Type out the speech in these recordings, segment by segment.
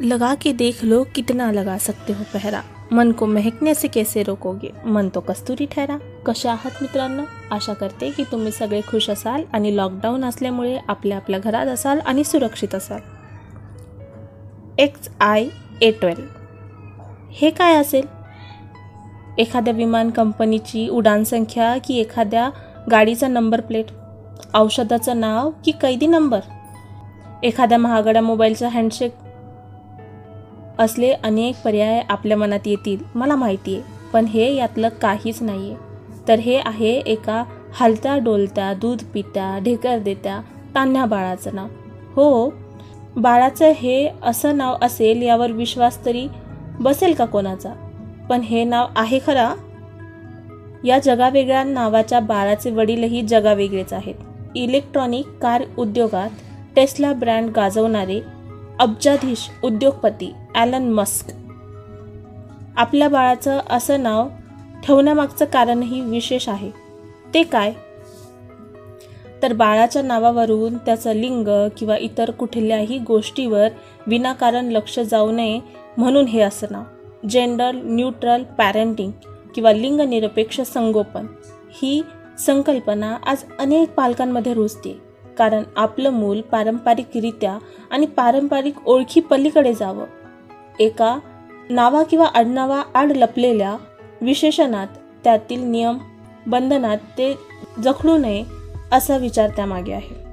लगा के देख लो कितना लगा सकते हो पहरा। मन को महकने से कैसे रोकोगे? मन तो कस्तुरी ठहरा। कशा आहात मित्रांनो आशा करते की तुम्ही सगळे खुश असाल आणि लॉकडाऊन असल्यामुळे आपल्या आपल्या घरात असाल आणि सुरक्षित असाल. एक्स आय ए ट्वेल्व हे काय असेल? एखाद्या विमान कंपनीची उडान संख्या की एखाद्या गाडीचा नंबर प्लेट औषधाचं नाव की कैदी नंबर एखाद्या महागड्या मोबाईलचा हँडशेक असले अनेक पर्याय आपल्या मनात येतील मला माहिती आहे. पण हे यातलं काहीच नाही आहे तर हे आहे एका हलता डोलत्या दूध पित्या ढेकर देत्या तान्ह्या बाळाचं नाव. हो बाळाचं हे असं नाव असेल यावर विश्वास तरी बसेल का कोणाचा? पण हे नाव आहे खरा? या जगावेगळ्या नावाच्या बाळाचे वडीलही जगावेगळेच आहेत. इलेक्ट्रॉनिक कार उद्योगात टेस्ला ब्रँड गाजवणारे अब्जाधीश उद्योगपती ॲलन मस्क. आपल्या बाळाचं असं नाव ठेवण्यामागचं कारणही विशेष आहे. ते काय? तर बाळाच्या नावावरून त्याचं लिंग किंवा इतर कुठल्याही गोष्टीवर विनाकारण लक्ष जाऊ नये म्हणून हे असं नाव. जेंडर न्यूट्रल पॅरेंटिंग किंवा लिंगनिरपेक्ष संगोपन ही संकल्पना आज अनेक पालकांमध्ये रुजते कारण आपलं मूल पारंपरिकरित्या आणि पारंपरिक ओळखी पलीकडे जावं. एका नावा किंवा आडनावा आड लपलेल्या विशेषणात त्यातील नियम बंधनात ते जखडू नये असा विचार त्यामागे आहे.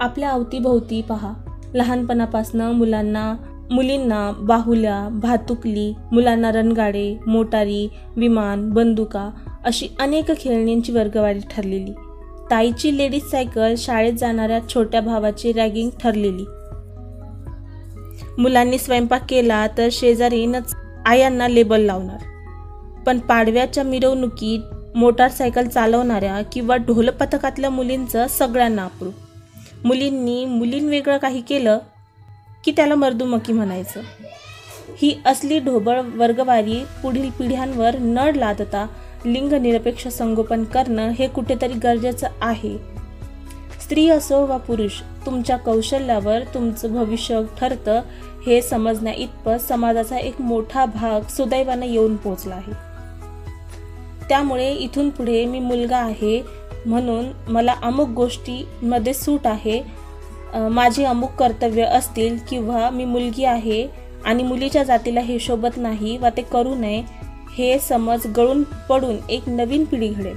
आपल्या अवतीभोवती पहा. लहानपणापासनं मुलांना मुलींना बाहुल्या भातुकली मुलांना रणगाडे मोटारी विमान बंदुका अशी अनेक खेळण्यांची वर्गवारी ठरलेली. ताईची लेडीज सायकल शाळेत जाणाऱ्या छोट्या भावाची रॅगिंग ठरलेली. मुलांनी स्वयंपाक केला तर शेजारीनच आयांना लेबल लावणार. पण पाडव्याच्या मिरवणुकीत मोटारसायकल चालवणाऱ्या किंवा ढोल पथकातल्या मुलींचं सगळ्यांना अप्रू मुलींनी मुलींवेगळं काही केलं की त्याला मर्दुमकी म्हणायचं. ही असली ढोबळ वर्गवारी पुढील पिढ्यांवर नड लादता लिंगनिरपेक्ष संगोपन करणं हे कुठेतरी गरजेचं आहे. स्त्री असो वा पुरुष तुमच्या कौशल्यावर तुमचं भविष्य ठरतं हे समजण्या इतपत समाजाचा एक मोठा भाग सुदैवानं येऊन पोचला आहे. त्यामुळे इथून पुढे मी मुलगा आहे म्हणून मला अमुक गोष्टीमध्ये सूट आहे. माझी अमुक कर्तव्य असतील किंवा मी मुलगी आहे आणि मुलीच्या जातीला हे शोभत नाही वा ते करू नये हे समज गळून पडून एक नवीन पिढी घडेल.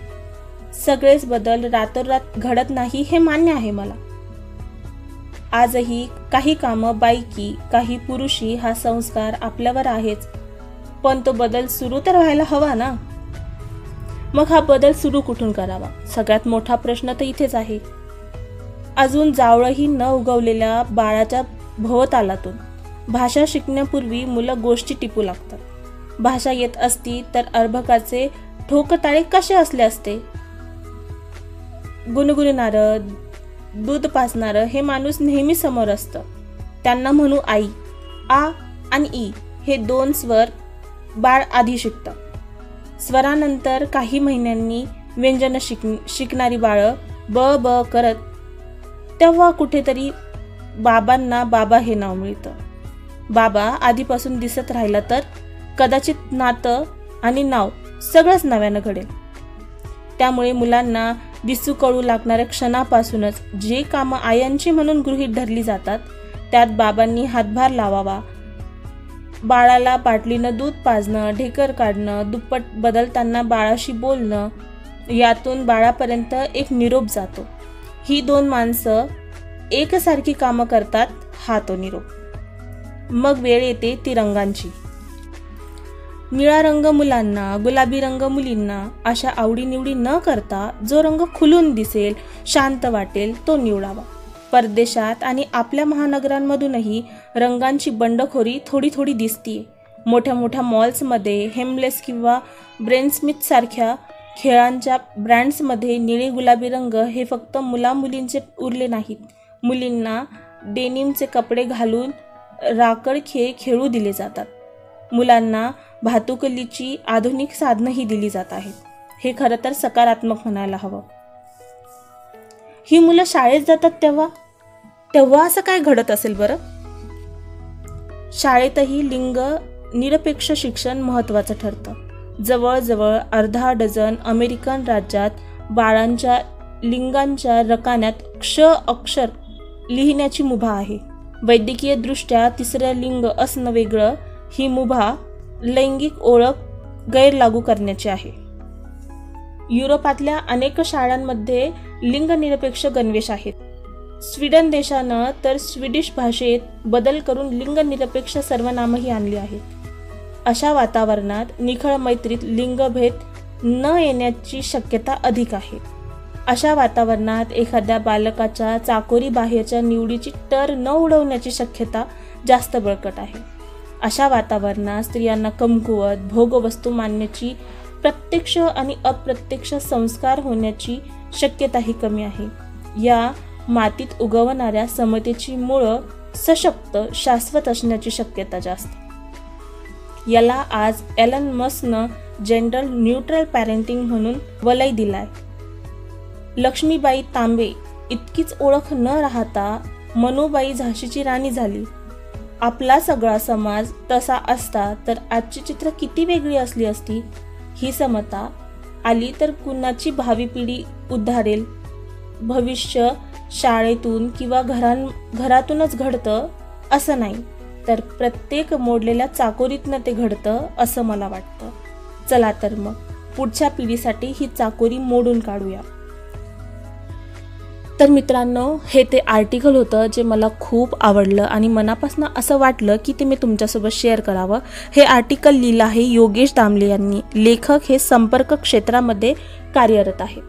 सगळेच बदल रातोरात घडत नाही हे मान्य आहे मला. आजही काही कामं बायकी काही पुरुषी हा संस्कार आपल्यावर आहेच. पण तो बदल सुरू तर व्हायला हवा ना? मग हा बदल सुरू कुठून करावा? सगळ्यात मोठा प्रश्न तर इथेच आहे. अजून जावळही न उगवलेल्या बाळाच्या भवतालातून. भाषा शिकण्यापूर्वी मुलं गोष्टी टिपू लागतात. भाषा येत असती तर अर्भकाचे ठोकताळे कसे असले असते? गुणगुणणारं दूध पाजणारं हे माणूस नेहमी समोर असतं. त्यांना म्हणू आई आ आणि ई हे दोन स्वर बाळ आधी शिकतं. स्वरानंतर काही महिन्यांनी व्यंजन शिक शिकणारी बाळं ब ब करत तेव्हा कुठेतरी बाबांना बाबा हे नाव मिळतं. बाबा आधीपासून दिसत राहिला तर कदाचित नातं आणि नाव सगळंच नव्यानं घडेल. त्यामुळे मुलांना दिसू कळू लागणाऱ्या क्षणापासूनच जे कामं आयांची म्हणून गृहीत धरली जातात त्यात बाबांनी हातभार लावावा. बाळाला बाटलीनं दूध पाजणं ढेकर काढणं दुप्पट बदलताना बाळाशी बोलणं यातून बाळापर्यंत एक निरोप जातो. ही दोन माणसं एकसारखी कामं करतात हा तो निरोप. मग वेळ येते ती रंगांची निळा रंग मुलांना गुलाबी रंग मुलींना अशा आवडीनिवडी न करता जो रंग खुलून दिसेल शांत वाटेल तो निवडावा. परदेशात आणि आपल्या महानगरांमधूनही रंगांची बंडखोरी थोडी थोडी दिसतीये. मोठ्या मोठ्या मॉल्समध्ये हेमलेस किंवा ब्रेनस्मिथसारख्या खेळांच्या ब्रँड्समध्ये निळे गुलाबी रंग हे फक्त मुलामुलींचे उरले नाहीत. मुलींना डेनिमचे कपडे घालून राकड खेळ खेळू दिले जातात. मुलांना भातुकलीची आधुनिक साधनंही दिली जात आहेत. हे खरं तर सकारात्मक म्हणायला हवं. ही मुलं शाळेत जातात तेव्हा? तेव्हा असं काय घडत असेल बरं? शाळेतही लिंग निरपेक्ष शिक्षण महत्त्वाचं ठरतं. जवळजवळ अर्धा डझन अमेरिकन राज्यात बाळांच्या लिंगांच्या रकान्यात क्ष अक्षर लिहिण्याची मुभा आहे. वैद्यकीय दृष्ट्या तिसरं लिंग असणं वेगळं ही मुभा लैंगिक ओळख गैरलागू करण्याची आहे. युरोपातल्या अनेक शाळांमध्ये लिंगनिरपेक्ष गणवेश आहेत. स्वीडन देशानं तर स्वीडिश भाषेत बदल करून लिंगनिरपेक्ष सर्वनामही आणली आहेत. अशा वातावरणात निखळ मैत्रीत लिंगभेद न येण्याची शक्यता अधिक आहे. अशा वातावरणात एखाद्या बालकाच्या चाकोरी बाहेरच्या निवडीची टर न उडवण्याची शक्यता जास्त बळकट आहे. अशा वातावरणात स्त्रियांना कमकुवत भोगवस्तू मानण्याची प्रत्यक्ष आणि अप्रत्यक्ष संस्कार होण्याची शक्यताही कमी आहे. या मातीत उगवणाऱ्या समतेची मुळं सशक्त शाश्वत असण्याची शक्यता जास्त. याला आज एलन मसनं जेंडर न्यूट्रल पॅरेंटिंग म्हणून वलय दिलाय. लक्ष्मीबाई तांबे इतकीच ओळख न राहता मनुबाई झाशीची राणी झाली. आपला सगळा समाज तसा असता तर आजची चित्र किती वेगळी असली असती? ही समता आली तर कुणाची भावी पिढी उद्धारेल? भविष्य शाळेतून किंवा घरां घरातूनच घडतं? असं नाही. तर प्रत्येक मोडलेल्या चाकोरीतनं ते घडतं असं मला वाटतं. चला तर मग पुढच्या पिढीसाठी ही चाकोरी मोडून काढूया. तर मित्रांनो हे ते आर्टिकल होतं जे मला खूप आवडलं आणि मनापासून असं वाटलं की ते मी तुमच्यासोबत शेअर करावं. हे आर्टिकल लिहिलं आहे योगेश दामले यांनी. लेखक हे संपर्क क्षेत्रामध्ये कार्यरत आहेत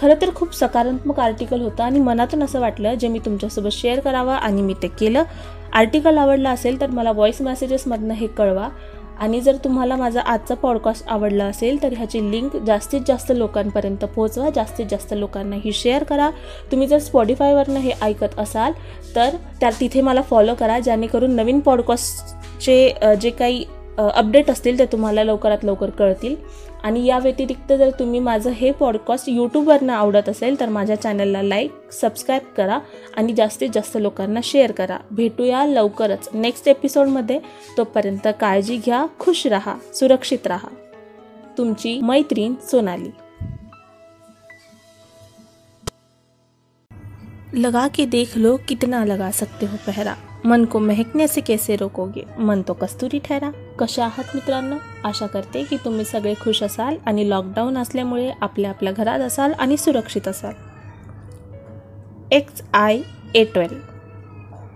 खरं तर खूप सकारात्मक आर्टिकल होतं आणि मनातून असं वाटलं जे मी तुमच्यासोबत शेअर करावं आणि मी ते केलं. आर्टिकल आवडलं असेल तर मला व्हॉईस मेसेजेसमधनं हे कळवा. आणि जर तुम्हाला माझा आजचा पॉडकास्ट आवडला असेल तर ह्याची लिंक जास्तीत जास्त लोकांपर्यंत पोहोचवा. जास्तीत जास्त लोकांना ही शेअर करा. तुम्ही जर स्पॉडीफायवरनं हे ऐकत असाल तर त्या तिथे मला फॉलो करा जेणेकरून नवीन पॉडकास्टचे जे काही अपडेट असतील ते तुम्हाला लवकरात लवकर कळतील. आणि या व्यतिरिक्त जर तुम्ही माझं हे पॉडकास्ट यूट्यूबवरनं आवडत असेल तर माझ्या चॅनलला लाईक सबस्क्राईब करा आणि जास्तीत जास्त लोकांना शेअर करा. भेटूया लवकरच. नेक्स्ट एपिसोडमध्ये तोपर्यंत काळजी घ्या खुश राहा सुरक्षित राहा. तुमची मैत्रीण सोनाली. लगा के देख लो कितना लगा सकते हो पहरा। मन को महकने से कैसे रोकोगे? मन तो कस्तुरी ठहरा। कशा आहात मित्रांनो? आशा करते की तुम्ही सगळे खुश असाल आणि लॉकडाऊन असल्यामुळे आपल्या आपल्या घरात असाल आणि सुरक्षित असाल. एक्स आय ए ट्वेल्व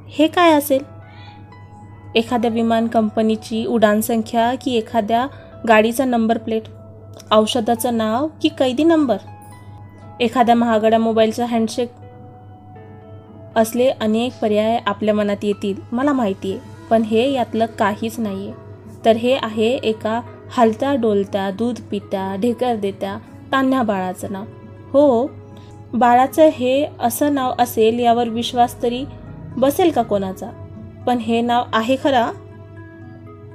हे काय असेल? एखाद्या विमान कंपनीची उडान संख्या की एखाद्या गाडीचा नंबर प्लेट औषधाचं नाव की कैदी नंबर एखाद्या महागड्या मोबाईलचा हँडशेक असले अनेक पर्याय आपल्या मनात येतील मला माहिती आहे पण हे यातलं काहीच नाही आहे तर हे आहे एका हलत्या डोलत्या दूध पित्या ढेकर देत्या तान्ह्या बाळाचं नाव. हो बाळाचं हे असं नाव असेल यावर विश्वास तरी बसेल का कोणाचा? पण हे नाव आहे खरा?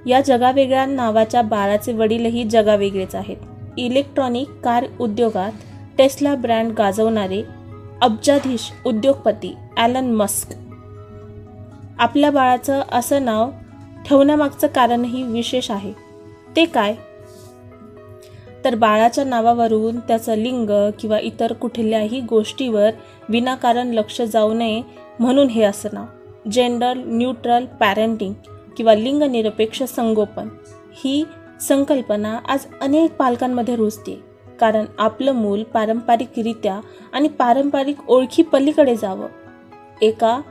या जगावेगळ्या नावाच्या बाळाचे वडीलही जगावेगळेच आहेत. इलेक्ट्रॉनिक कार उद्योगात टेस्ला ब्रँड गाजवणारे अब्जाधीश उद्योगपती ॲलन मस्क. आपल्या बाळाचं असं नाव ठेवण्यामागचं कारणही विशेष आहे. ते काय? तर बाळाच्या नावावरून त्याचं लिंग किंवा इतर कुठल्याही गोष्टीवर विनाकारण लक्ष जाऊ नये म्हणून हे असं नाव. जेंडर न्यूट्रल पॅरेंटिंग किंवा लिंगनिरपेक्ष संगोपन ही संकल्पना आज अनेक पालकांमध्ये रुजते कारण आपलं मूल पारंपरिकरित्या आणि पारंपरिक ओळखी पलीकडे जावं. एका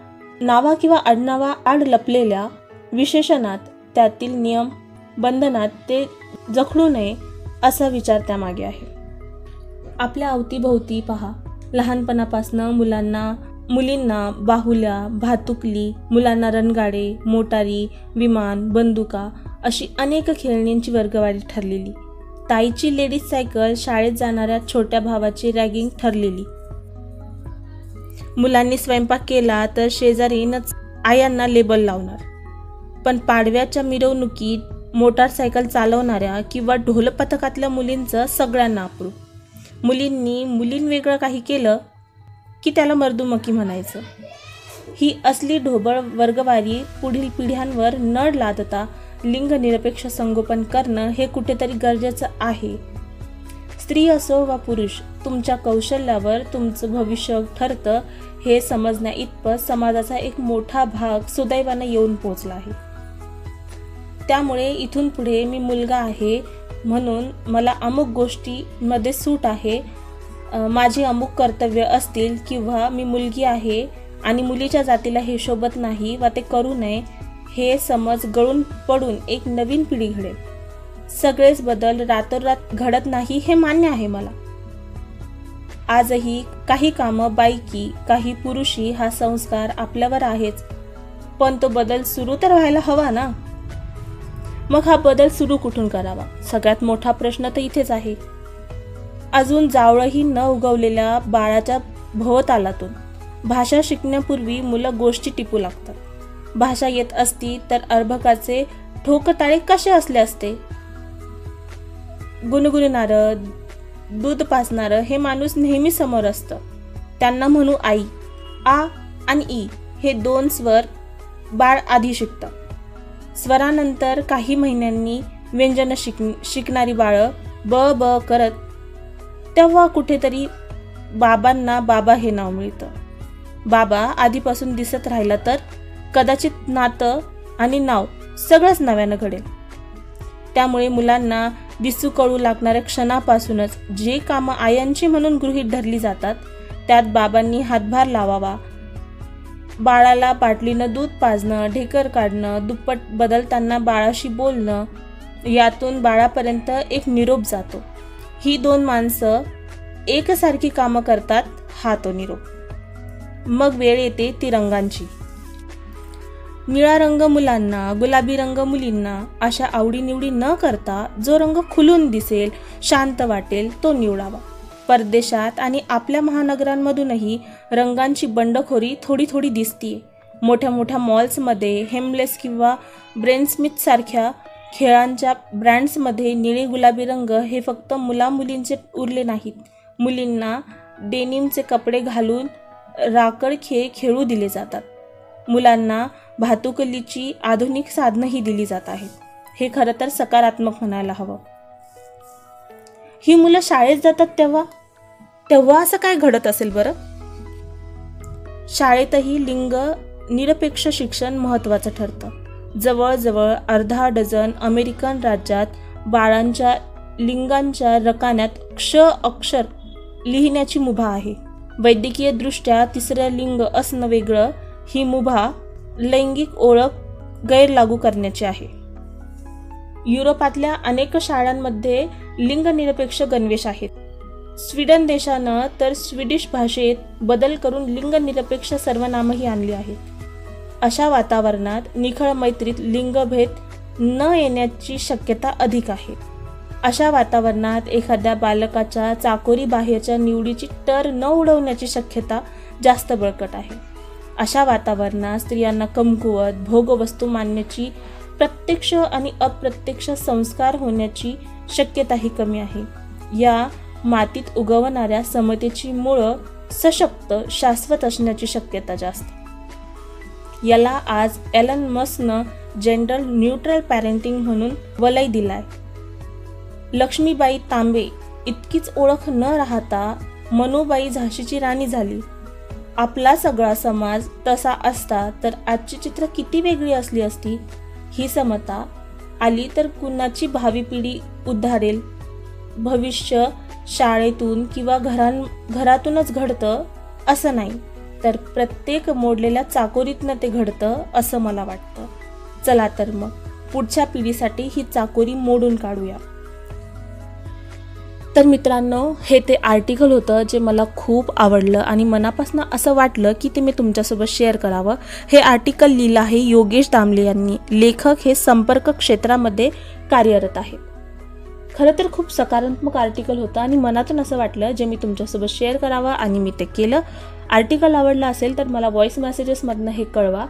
नावा किंवा आडनावा आड लपलेल्या विशेषणात त्यातील नियम बंधनात ते जखडू नये असा विचार त्यामागे आहे. आपल्या अवतीभोवती पहा. लहानपणापासनं मुलांना मुलींना बाहुल्या भातुकली मुलांना रणगाडे मोटारी विमान बंदुका अशी अनेक खेळण्यांची वर्गवारी ठरलेली. ताईची लेडीज सायकल शाळेत जाणाऱ्या छोट्या भावाची रॅगिंग ठरलेली. मुलांनी स्वयंपाक केला तर शेजारीनच आयांना लेबल लावणार. पण पाडव्याच्या मिरवणुकीत मोटारसायकल चालवणाऱ्या किंवा ढोल पथकातल्या मुलींचं सगळ्यांना आपरू मुलींनी मुलींवेगळं काही केलं की त्याला मर्दुमकी म्हणायचं. ही असली ढोबळ वर्गवारी पुढील पिढ्यांवर न लादता लिंगनिरपेक्ष संगोपन करणं हे कुठेतरी गरजेचं आहे. स्त्री असो वा पुरुष तुमच्या कौशल्यावर तुमचं भविष्य ठरतं हे समजण्या इतपत समाजाचा एक मोठा भाग सुदैवानं येऊन पोचला आहे. त्यामुळे इथून पुढे मी मुलगा आहे म्हणून मला अमुक गोष्टीमध्ये सूट आहे. माझी अमुक कर्तव्य असतील किंवा मी मुलगी आहे आणि मुलीच्या जातीला हे शोभत नाही वा ते करू नये हे समज गळून पडून एक नवीन पिढी घडेल. सगळेच बदल रातोरात घडत नाही हे मान्य आहे मला. आजही काही कामं बायकी काही पुरुषी हा संस्कार आपल्यावर आहेच. पण तो बदल सुरू तर व्हायला हवा ना? मग हा बदल सुरू कुठून करावा? सगळ्यात मोठा प्रश्न तर इथेच आहे. अजून जावळही न उगवलेल्या बाळाच्या भवतालातून भाषा शिकण्यापूर्वी मुलं गोष्टी टिपू लागतात. भाषा येत असती तर अर्भकाचे ठोकताळे कसे असले असते? गुणगुणणारं दूध पाचणारं हे माणूस नेहमी समोर असतं. त्यांना म्हणू आई आ आणि ई हे दोन स्वर बाळ आधी शिकतं. स्वरानंतर काही महिन्यांनी व्यंजन शिक शिकणारी बाळं ब ब करत तेव्हा कुठेतरी बाबांना बाबा हे नाव मिळतं. बाबा आधीपासून दिसत राहिला तर कदाचित नातं आणि नाव सगळंच नव्यानं घडेल. त्यामुळे मुलांना दिसू कळू लागणाऱ्या क्षणापासूनच जे कामं आयांची म्हणून गृहीत धरली जातात त्यात बाबांनी हातभार लावावा बाळाला बाटलीनं दूध पाजणं ढेकर काढणं दुप्पट बदलताना बाळाशी बोलणं यातून बाळापर्यंत एक निरोप जातो. ही दोन माणसं एकसारखी कामं करतात हा तो निरोप. मग वेळ येते ती रंगांची. निळा रंग मुलांना गुलाबी रंग मुलींना अशा आवडीनिवडी न करता जो रंग खुलून दिसेल शांत वाटेल तो निवडावा. परदेशात आणि आपल्या महानगरांमधूनही रंगांची बंडखोरी थोडी थोडी दिसतीये. मोठ्या मोठ्या मॉल्समध्ये हेमलेस किंवा ब्रेनस्मिथसारख्या खेळांच्या ब्रँड्समध्ये निळे गुलाबी रंग हे फक्त मुलामुलींचे उरले नाहीत. मुलींना डेनिमचे कपडे घालून राकड खेळ खेळू दिले जातात. मुलांना भातुकलीची आधुनिक साधनंही दिली जात आहेत. हे खरं तर सकारात्मक म्हणायला हवं. ही मुलं शाळेत जातात तेव्हा? तेव्हा असं काय घडत असेल बरं? शाळेतही लिंग निरपेक्ष शिक्षण महत्त्वाचं ठरतं. जवळजवळ अर्धा डझन अमेरिकन राज्यात बाळांच्या लिंगांच्या रकान्यात क्ष अक्षर लिहिण्याची मुभा आहे. वैद्यकीय दृष्ट्या तिसरं लिंग असणं वेगळं ही मुभा लैंगिक ओळख गैरलागू करण्याची आहे. युरोपातल्या अनेक शाळांमध्ये लिंगनिरपेक्ष गणवेश आहेत. स्वीडन देशानं तर स्वीडिश भाषेत बदल करून लिंगनिरपेक्ष सर्वनामही आणली आहेत. अशा वातावरणात निखळ मैत्रीत लिंगभेद न येण्याची शक्यता अधिक आहे. अशा वातावरणात एखाद्या बालकाच्या चाकोरी बाहेरच्या निवडीची टर न उडवण्याची शक्यता जास्त बळकट आहे. अशा वातावरणात स्त्रियांना कमकुवत भोगवस्तू मानण्याची प्रत्यक्ष आणि अप्रत्यक्ष संस्कार होण्याची शक्यताही कमी आहे. या मातीत उगवणाऱ्या समतेची मुळं सशक्त शाश्वत असण्याची शक्यता जास्त. याला आज एलन मसनं जेंडर न्यूट्रल पॅरेंटिंग म्हणून वलय दिलाय. लक्ष्मीबाई तांबे इतकीच ओळख न राहता मनुबाई झाशीची राणी झाली. आपला सगळा समाज तसा असता तर आजची चित्र किती वेगळी असली असती ही समता आली तर कुणाची भावी पिढी उद्धारेल? भविष्य शाळेतून किंवा घरां घरातूनच घडतं असं नाही तर प्रत्येक मोडलेल्या चाकोरीतनं ते घडतं असं मला वाटतं. चला तर मग पुढच्या पिढीसाठी ही चाकोरी मोडून काढूया. तर मित्रांनो हे ते आर्टिकल होतं जे मला खूप आवडलं आणि मनापासून असं वाटलं की ते मी तुमच्यासोबत शेअर करावं. हे आर्टिकल लिहिलं आहे योगेश दामले यांनी. लेखक हे संपर्क क्षेत्रामध्ये कार्यरत आहेत खरं तर खूप सकारात्मक आर्टिकल होतं आणि मनातून असं वाटलं जे मी तुमच्यासोबत शेअर करावं आणि मी ते केलं. आर्टिकल आवडलं असेल तर मला व्हॉईस मेसेजेसमधनं हे कळवा.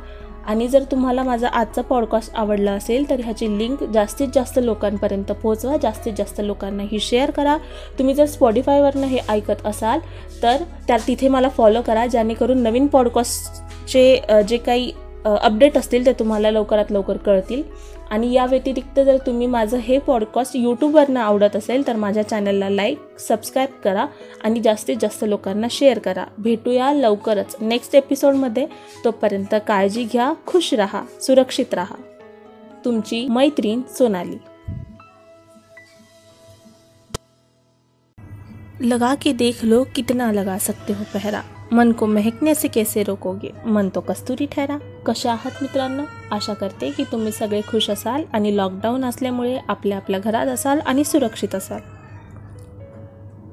आणि जर तुम्हाला माझा आजचा पॉडकास्ट आवडला असेल तर ह्याची लिंक जास्तीत जास्त लोकांपर्यंत पोहोचवा. जास्तीत जास्त लोकांना ही शेअर करा. तुम्ही जर स्पॉडीफायवरनं हे ऐकत असाल तर त्या तिथे मला फॉलो करा जेणेकरून नवीन पॉडकास्टचे जे काही अपडेट असतील ते तुम्हाला लवकरात लवकर कळतील. आणि या व्यतिरिक्त जर तुम्ही माझं हे पॉडकास्ट यूट्यूबवरनं आवडत असेल तर माझ्या चॅनलला लाईक सबस्क्राईब करा आणि जास्तीत जास्त लोकांना शेअर करा. भेटूया लवकरच. नेक्स्ट एपिसोडमध्ये तोपर्यंत काळजी घ्या खुश राहा सुरक्षित राहा. तुमची मैत्रीण सोनाली. लगा के देख लो कितना लगा सकते हो पहरा. मन को महकने से कैसे रोकोगे मन तो कस्तुरी ठहरा कशा आहात मित्रांनो? आशा करते की तुम्ही सगळे खुश असाल आणि लॉकडाऊन असल्यामुळे आपल्या आपल्या घरात असाल आणि सुरक्षित असाल.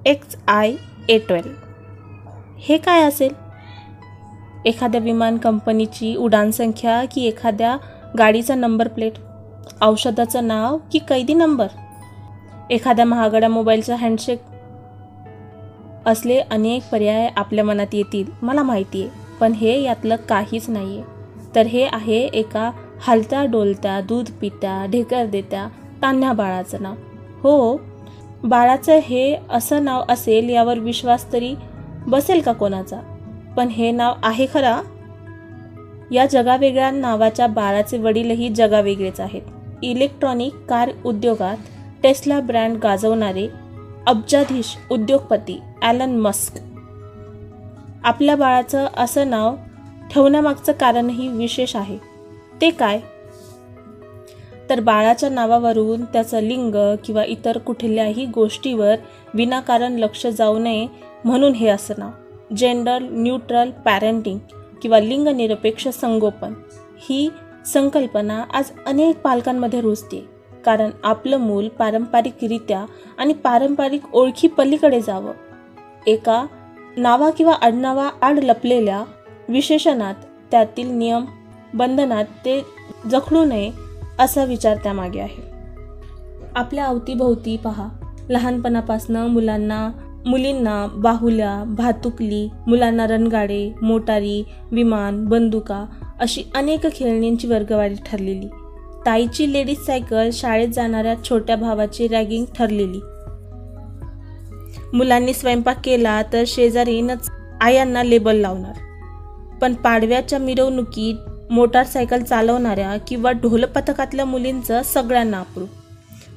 एक्स आय ए ट्वेल्व हे काय असेल? एखाद्या विमान कंपनीची उडान संख्या की एखाद्या गाडीचा नंबर प्लेट? औषधाचं नाव की कैदी नंबर? एखाद्या महागड्या मोबाईलचा हँडशेक असले अनेक पर्याय आपल्या मनात येतील मला माहिती आहे. पण हे यातलं काहीच नाही आहे तर हे आहे एका हलत्या डोलत्या दूध पित्या ढेकर देत्या तान्ह्या बाळाचं नाव. हो बाळाचं हे असं नाव असेल यावर विश्वास तरी बसेल का कोणाचा? पण हे नाव आहे खरा? या जगावेगळ्या नावाच्या बाळाचे वडीलही जगावेगळेच आहेत. इलेक्ट्रॉनिक कार उद्योगात टेस्ला ब्रँड गाजवणारे अब्जाधीश उद्योगपती ॲलन मस्क आपल्या बाळाचं असं नाव ठेवण्यामागचं कारणही विशेष आहे. ते काय? तर बाळाच्या नावावरून त्याचं लिंग किंवा इतर कुठल्याही गोष्टीवर विनाकारण लक्ष जाऊ नये म्हणून हे असं नाव. जेंडर न्यूट्रल पॅरेंटिंग किंवा लिंगनिरपेक्ष संगोपन ही संकल्पना आज अनेक पालकांमध्ये रुजते कारण आपलं मूल पारंपरिकरित्या आणि पारंपरिक ओळखी पलीकडे जावं. एका नावा किंवा आडनावा आड लपलेल्या विशेषणात त्यातील नियम बंधनात ते जखडू नये असा विचार त्यामागे आहे. आपल्या अवतीभोवती पहा. लहानपणापासनं मुलांना मुलींना बाहुल्या भातुकली मुलांना रणगाडे मोटारी विमान बंदुका अशी अनेक खेळण्यांची वर्गवारी ठरलेली. ताईची लेडीज सायकल शाळेत जाणाऱ्या छोट्या भावाची रॅगिंग ठरलेली. मुलांनी स्वयंपाक केला तर शेजारीनच आयांना लेबल लावणार. पण पाडव्याच्या मिरवणुकीत मोटारसायकल चालवणाऱ्या किंवा ढोल पथकातल्या मुलींचं सगळ्यांना आपरू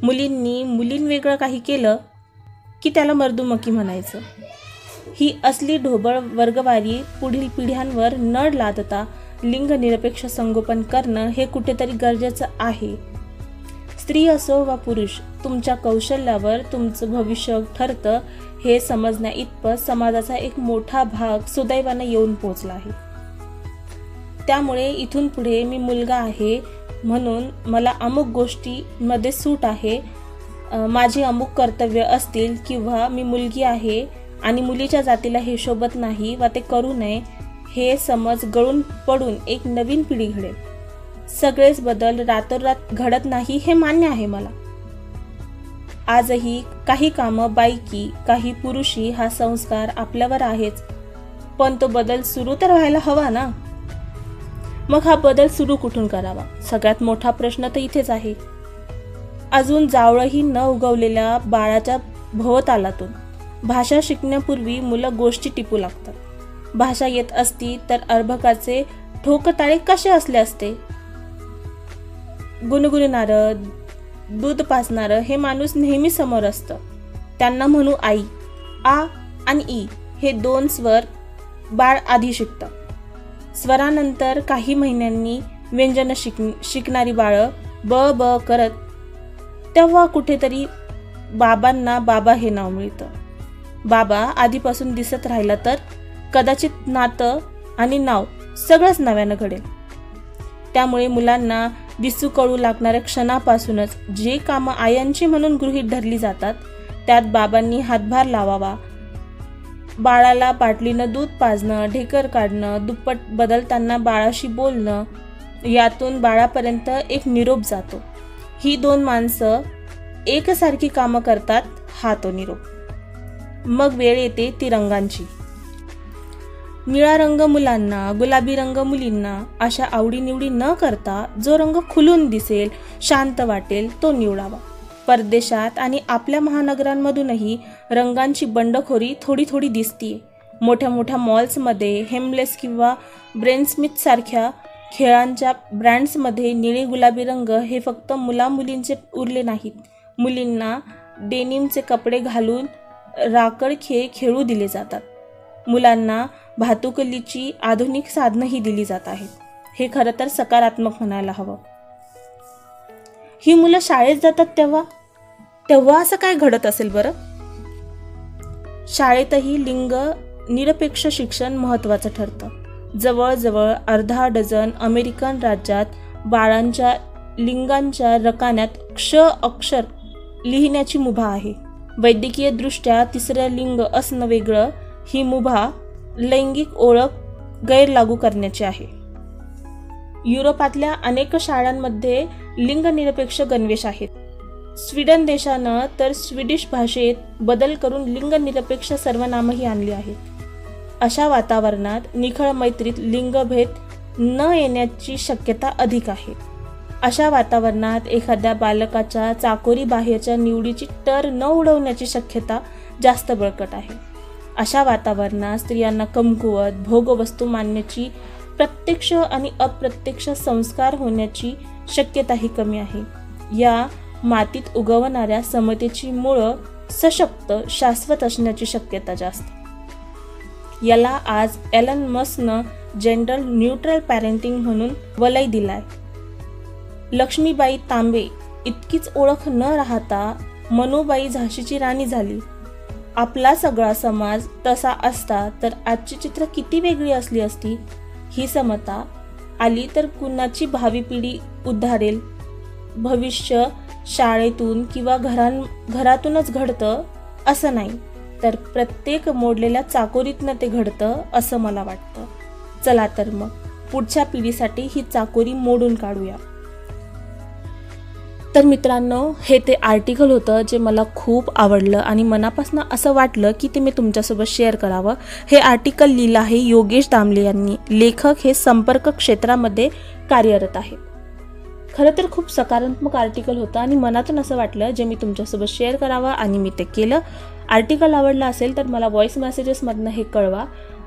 मुलींनी मुलींवेगळं काही केलं की त्याला मर्दुमकी म्हणायचं. ही असली ढोबळ वर्गवारी पुढील पिढ्यांवर नड लादता लिंगनिरपेक्ष संगोपन करणं हे कुठेतरी गरजेचं आहे. स्त्री असो वा पुरुष तुमच्या कौशल्यावर तुमचं भविष्य ठरतं हे समजण्या इतपत समाजाचा एक मोठा भाग सुदैवानं येऊन पोचला आहे. त्यामुळे इथून पुढे मी मुलगा आहे म्हणून मला अमुक गोष्टीमध्ये सूट आहे. माझी अमुक कर्तव्य असतील किंवा मी मुलगी आहे आणि मुलीच्या जातीला हे शोभत नाही वा ते करू नये हे समज गळून पडून एक नवीन पिढी घडेल. सगळेच बदल रातोरात घडत नाही हे मान्य आहे मला. आजही काही कामं बायकी काही पुरुषी हा संस्कार आपल्यावर आहेच. पण तो बदल सुरू तर व्हायला हवा ना? मग हा बदल सुरू कुठून करावा? सगळ्यात मोठा प्रश्न तर इथेच आहे. अजून जावळही न उगवलेल्या बाळाच्या भोवतालातून. भाषा शिकण्यापूर्वी मुलं गोष्टी टिपू लागतात. भाषा येत असती तर अर्भकाचे ठोकताळे कसे असले असते? गुणगुणणारं दूध पाचणारं हे माणूस नेहमी समोर असतं. त्यांना म्हणू आई आ आणि ई हे दोन स्वर बाळ आधी शिकतं. स्वरानंतर काही महिन्यांनी व्यंजन शिक शिकणारी बाळं ब ब करत तेव्हा कुठेतरी बाबांना बाबा हे नाव मिळतं. बाबा आधीपासून दिसत राहिला तर कदाचित नातं आणि नाव सगळंच नव्यानं घडेल. त्यामुळे मुलांना दिसू कळू लागणाऱ्या क्षणापासूनच जे कामं आयांची म्हणून गृहीत धरली जातात त्यात बाबांनी हातभार लावावा. बाळाला बाटलीनं दूध पाजणं ढेकर काढणं दुप्पट बदलताना बाळाशी बोलणं यातून बाळापर्यंत एक निरोप जातो. ही दोन माणसं एकसारखी कामं करतात हा तो निरोप. मग वेळ येते ती रंगांची निळा रंग मुलांना गुलाबी रंग मुलींना अशा आवडीनिवडी न करता जो रंग खुलून दिसेल शांत वाटेल तो निवडावा. परदेशात आणि आपल्या महानगरांमधूनही रंगांची बंडखोरी थोडी थोडी दिसतीये. मोठ्या मोठ्या मॉल्समध्ये हेमलेस किंवा ब्रेनस्मिथसारख्या खेळांच्या ब्रँड्समध्ये निळे गुलाबी रंग हे फक्त मुलामुलींचे उरले नाहीत. मुलींना डेनिमचे कपडे घालून राकड खेळ खेळू दिले जातात. मुलांना भातुकलीची आधुनिक साधनंही दिली जात आहेत. हे खरं तर सकारात्मक म्हणायला हवं. ही मुलं शाळेत जातात तेव्हा? तेव्हा असं काय घडत असेल बरं? शाळेतही लिंग निरपेक्ष शिक्षण महत्त्वाचं ठरतं. जवळजवळ अर्धा डझन अमेरिकन राज्यात बाळांच्या लिंगांच्या रकान्यात क्ष अक्षर लिहिण्याची मुभा आहे. वैद्यकीयदृष्ट्या तिसरं लिंग असणं वेगळं ही मुभा लैंगिक ओळख गैरलागू करण्याची आहे. युरोपातल्या अनेक शाळांमध्ये लिंगनिरपेक्ष गणवेश आहेत. स्वीडन देशानं तर स्वीडिश भाषेत बदल करून लिंगनिरपेक्ष सर्वनामही आणली आहेत अशा वातावरणात निखळ मैत्रीत लिंगभेद न येण्याची शक्यता अधिक आहे. अशा वातावरणात एखाद्या बालकाच्या चाकोरी बाहेरच्या निवडीची टर न उडवण्याची शक्यता जास्त बळकट आहे. अशा वातावरणात स्त्रियांना कमकुवत भोगवस्तू मानण्याची प्रत्यक्ष आणि अप्रत्यक्ष संस्कार होण्याची शक्यताही कमी आहे. या मातीत उगवणाऱ्या समतेची मुळं सशक्त शाश्वत असण्याची शक्यता जास्त. याला आज एलन मसनं जनरल न्यूट्रल पॅरेंटिंग म्हणून वलय दिलाय. लक्ष्मीबाई तांबे इतकीच ओळख न राहता मनुबाई झाशीची राणी झाली. आपला सगळा समाज तसा असता तर आजची चित्र किती वेगळी असली असती? ही समता आली तर कुणाची भावी पिढी उद्धारेल? भविष्य शाळेतून किंवा घरां घरातूनच घडतं? असं नाही. तर प्रत्येक मोडलेल्या चाकोरीतनं ते घडतं असं मला वाटतं. चला तर मग पुढच्या पिढीसाठी ही चाकोरी मोडून काढूया. तर मित्रांनो हे ते आर्टिकल होतं जे मला खूप आवडलं आणि मनापासून असं वाटलं की ते मी तुमच्यासोबत शेअर करावं. हे आर्टिकल लिहिलं आहे योगेश दामले यांनी. लेखक हे संपर्क क्षेत्रामध्ये कार्यरत आहेत. खरं तर खूप सकारात्मक आर्टिकल होतं आणि मनातून असं वाटलं जे मी तुमच्यासोबत शेअर करावं आणि मी ते केलं. आर्टिकल आवडलं असेल तर मला व्हॉईस मेसेजेसमधनं हे कळवा.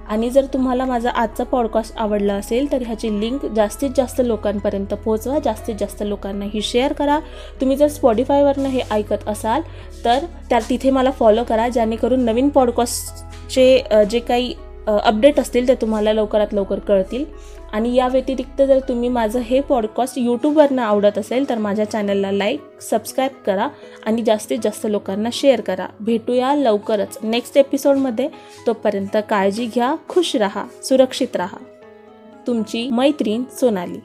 आणि जर तुम्हाला माझा आजचा पॉडकास्ट आवडला असेल तर ह्याची लिंक जास्तीत जास्त लोकांपर्यंत पोहोचवा. जास्तीत जास्त लोकांना ही शेअर करा. तुम्ही जर स्पॉडीफायवरनं हे ऐकत असाल तर त्या तिथे मला फॉलो करा जेणेकरून नवीन पॉडकास्टचे जे काही अपडेट असतील ते तुम्हाला लवकरात लवकर कळतील. आणि या व्यतिरिक्त जर तुम्ही माझं हे पॉडकास्ट यूट्यूबवरनं आवडत असेल तर माझ्या चॅनलला लाईक सबस्क्राईब करा आणि जास्तीत जास्त लोकांना शेअर करा. भेटूया लवकरच नेक्स्ट एपिसोडमध्ये तोपर्यंत काळजी घ्या खुश राहा सुरक्षित राहा. तुमची मैत्रीण सोनाली.